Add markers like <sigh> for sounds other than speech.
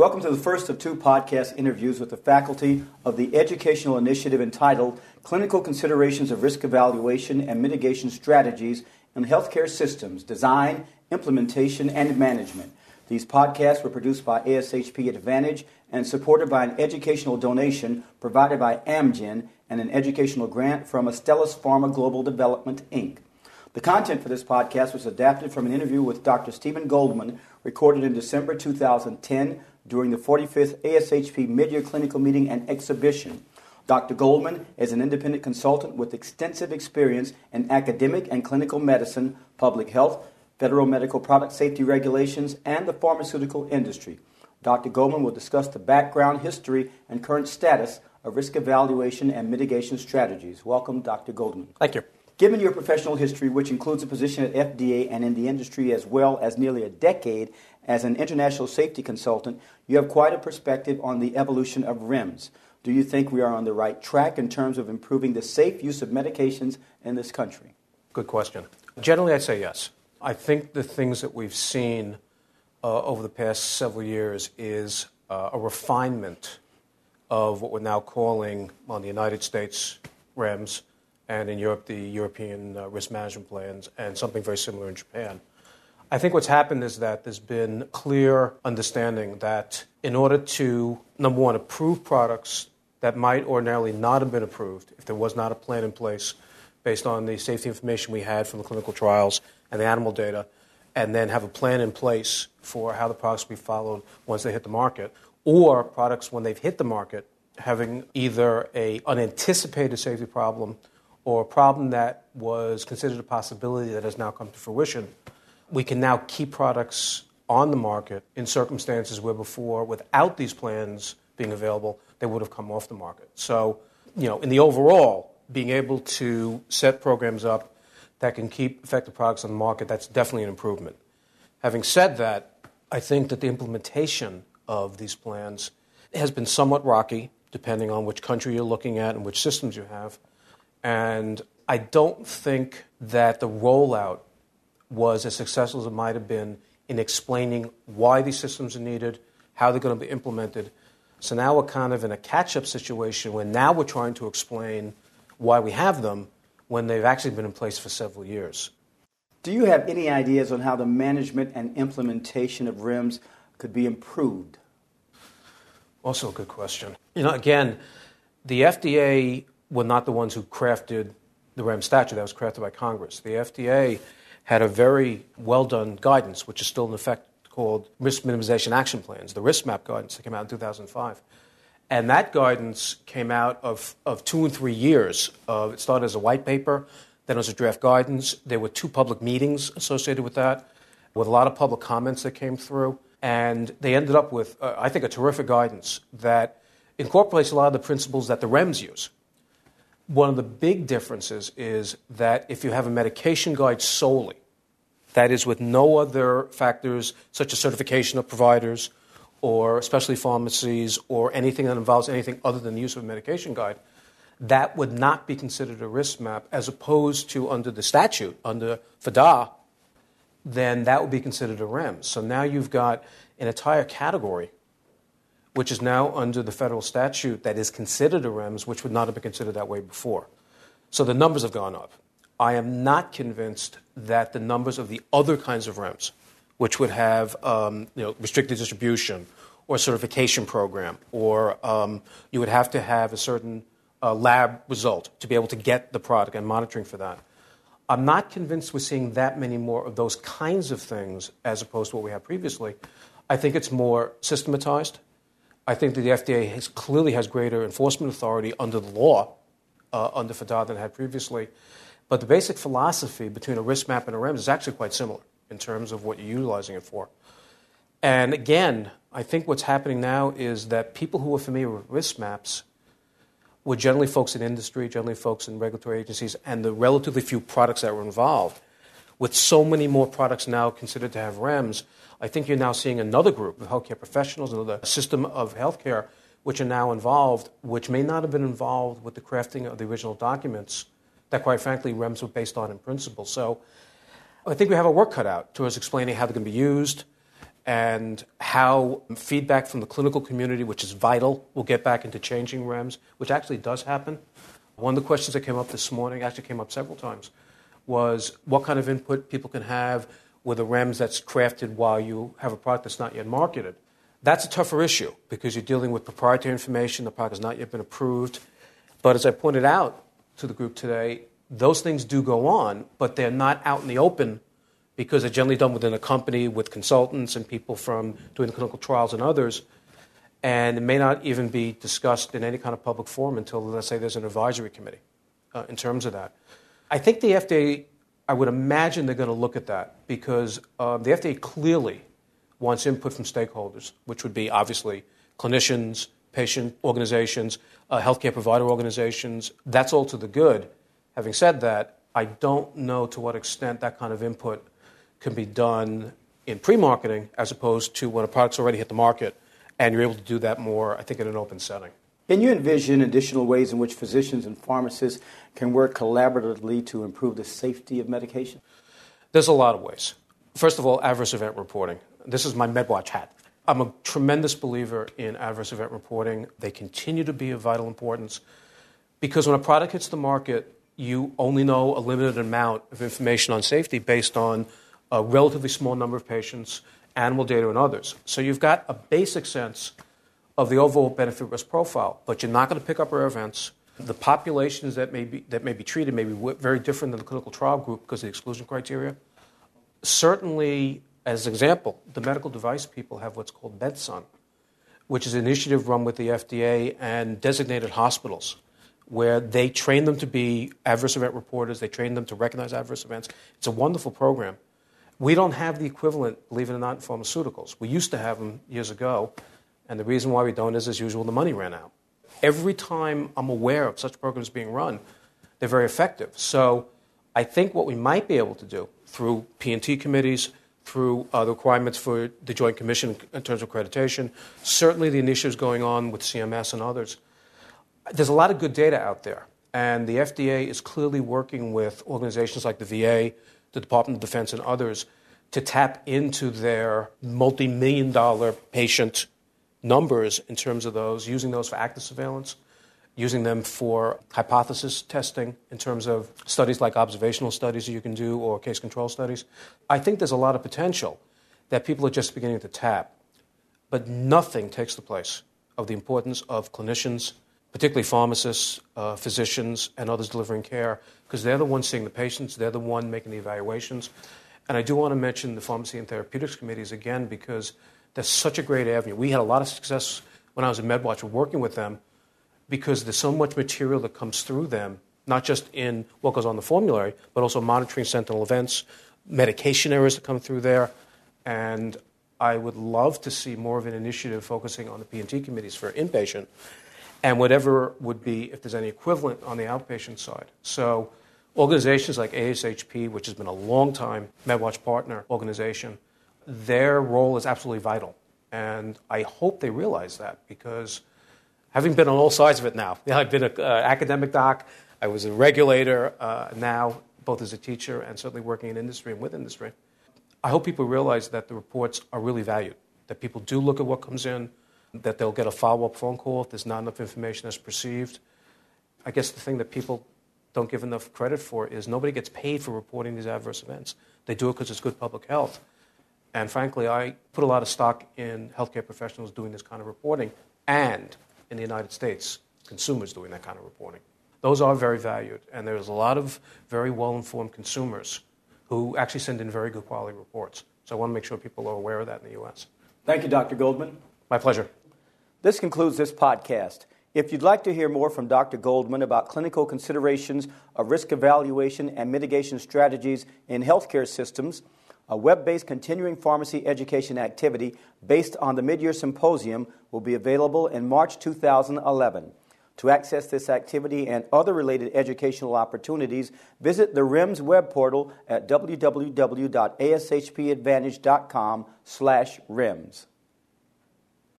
Welcome to the first of two podcast interviews with the faculty of the educational initiative entitled Clinical Considerations of Risk Evaluation and Mitigation Strategies in Healthcare Systems Design, Implementation, and Management. These podcasts were produced by ASHP Advantage and supported by an educational donation provided by Amgen and an educational grant from Astellas Pharma Global Development, Inc. The content for this podcast was adapted from an interview with Dr. Stephen Goldman recorded in December 2010 during the 45th ASHP Midyear Clinical Meeting and Exhibition. Dr. Goldman is an independent consultant with extensive experience in academic and clinical medicine, public health, federal medical product safety regulations, and the pharmaceutical industry. Dr. Goldman will discuss the background, history, and current status of risk evaluation and mitigation strategies. Welcome, Dr. Goldman. Thank you. Given your professional history, which includes a position at FDA and in the industry as well as nearly a decade as an international safety consultant, you have quite a perspective on the evolution of REMS. Do you think we are on the right track in terms of improving the safe use of medications in this country? Good question. Generally, I'd say yes. I think the things that we've seen uh, over the past several years is uh, a refinement of what we're now calling, well, the United States, REMS, and in Europe, the European uh, risk management plans, and something very similar in Japan. I think what's happened is that there's been clear understanding that in order to, number one, approve products that might ordinarily not have been approved if there was not a plan in place based on the safety information we had from the clinical trials and the animal data, and then have a plan in place for how the products will be followed once they hit the market, or products when they've hit the market having either a unanticipated safety problem or a problem that was considered a possibility that has now come to fruition we can now keep products on the market in circumstances where before, without these plans being available, they would have come off the market. So, you know, in the overall, being able to set programs up that can keep effective products on the market, that's definitely an improvement. Having said that, I think that the implementation of these plans has been somewhat rocky, depending on which country you're looking at and which systems you have. And I don't think that the rollout was as successful as it might have been in explaining why these systems are needed, how they're going to be implemented. So now we're kind of in a catch up situation where now we're trying to explain why we have them when they've actually been in place for several years. Do you have any ideas on how the management and implementation of REMS could be improved? Also, a good question. You know, again, the FDA were not the ones who crafted the Rem statute that was crafted by Congress. The FDA had a very well done guidance, which is still in effect, called Risk Minimization Action Plans, the RiskMAP guidance that came out in 2005. And that guidance came out of, of two and three years. Uh, it started as a white paper, then as a draft guidance. There were two public meetings associated with that, with a lot of public comments that came through. And they ended up with, uh, I think, a terrific guidance that incorporates a lot of the principles that the REMS use. One of the big differences is that if you have a medication guide solely, that is, with no other factors such as certification of providers or specialty pharmacies or anything that involves anything other than the use of a medication guide, that would not be considered a RiskMAP as opposed to under the statute, under FDAA, then that would be considered a REMS. So now you've got an entire category which is now under the federal statute that is considered a REMS, which would not have been considered that way before. So the numbers have gone up. I am not convinced that the numbers of the other kinds of REMS, which would have um, you know, restricted distribution or certification program, or um, you would have to have a certain uh, lab result to be able to get the product and monitoring for that. I'm not convinced we're seeing that many more of those kinds of things as opposed to what we had previously. I think it's more systematized. I think that the FDA has, clearly has greater enforcement authority under the law, uh, under FDAA than it had previously. But the basic philosophy between a RiskMAP and a REMS is actually quite similar in terms of what you're utilizing it for. And again, I think what's happening now is that people who are familiar with RiskMAPs were generally folks in industry, generally folks in regulatory agencies, and the relatively few products that were involved. With so many more products now considered to have REMS, I think you're now seeing another group of healthcare professionals, another system of healthcare, which are now involved, which may not have been involved with the crafting of the original documents that, quite frankly, REMS were based on in principle. So I think we have a work cut out towards explaining how they're going to be used and how feedback from the clinical community, which is vital, will get back into changing REMS, which actually does happen. One of the questions that came up this morning, actually came up several times, was what kind of input people can have with a REMS that's crafted while you have a product that's not yet marketed. That's a tougher issue because you're dealing with proprietary information, the product has not yet been approved. But as I pointed out to the group today, those things do go on, but they're not out in the open because they're generally done within a company with consultants and people from doing clinical trials and others. And it may not even be discussed in any kind of public forum until, let's say, there's an advisory committee uh, in terms of that. I think the FDA, I would imagine they're going to look at that because um, the FDA clearly wants input from stakeholders, which would be obviously clinicians, patient organizations, uh, healthcare provider organizations. That's all to the good. Having said that, I don't know to what extent that kind of input can be done in pre marketing as opposed to when a product's already hit the market and you're able to do that more, I think, in an open setting. Can you envision additional ways in which physicians and pharmacists can work collaboratively to improve the safety of medication? There's a lot of ways. First of all, adverse event reporting. This is my MedWatch hat. I'm a tremendous believer in adverse event reporting. They continue to be of vital importance because when a product hits the market, you only know a limited amount of information on safety based on a relatively small number of patients, animal data, and others. So you've got a basic sense of the overall benefit risk profile, but you're not going to pick up rare events. The populations that may be, that may be treated may be very different than the clinical trial group because of the exclusion criteria. Certainly, as an example, the medical device people have what's called MedSun, which is an initiative run with the FDA and designated hospitals where they train them to be adverse event reporters, they train them to recognize adverse events. It's a wonderful program. We don't have the equivalent, believe it or not, in pharmaceuticals. We used to have them years ago, and the reason why we don't is, as usual, the money ran out. Every time I'm aware of such programs being run, they're very effective. So I think what we might be able to do through P&T committees, through uh, the requirements for the Joint Commission in terms of accreditation, certainly the initiatives going on with CMS and others. There's a lot of good data out there, and the FDA is clearly working with organizations like the VA, the Department of Defense and others to tap into their multi million dollar patient numbers in terms of those, using those for active surveillance, using them for hypothesis testing in terms of studies like observational studies that you can do or case control studies. I think there's a lot of potential that people are just beginning to tap, but nothing takes the place of the importance of clinicians, particularly pharmacists, uh, physicians, and others delivering care because they're the ones seeing the patients, they're the one making the evaluations. And I do want to mention the Pharmacy and Therapeutics Committees again because that's such a great avenue. We had a lot of success when I was in MedWatch working with them because there's so much material that comes through them, not just in what goes on the formulary, but also monitoring sentinel events, medication errors that come through there. And I would love to see more of an initiative focusing on the P&T committees for inpatient and whatever would be, if there's any equivalent on the outpatient side. So Organizations like ASHP, which has been a long time MedWatch partner organization, their role is absolutely vital. And I hope they realize that because having been on all sides of it now, <laughs> I've been an uh, academic doc, I was a regulator, uh, now both as a teacher and certainly working in industry and with industry. I hope people realize that the reports are really valued, that people do look at what comes in, that they'll get a follow up phone call if there's not enough information as perceived. I guess the thing that people don't give enough credit for is nobody gets paid for reporting these adverse events. They do it because it's good public health. And frankly, I put a lot of stock in healthcare professionals doing this kind of reporting and in the United States, consumers doing that kind of reporting. Those are very valued, and there's a lot of very well informed consumers who actually send in very good quality reports. So I want to make sure people are aware of that in the U.S. Thank you, Dr. Goldman. My pleasure. This concludes this podcast. If you'd like to hear more from Dr. Goldman about clinical considerations of risk evaluation and mitigation strategies in healthcare systems, a web based continuing pharmacy education activity based on the Midyear Symposium will be available in March 2011. To access this activity and other related educational opportunities, visit the REMS web portal at www.ashpadvantage.com/rims.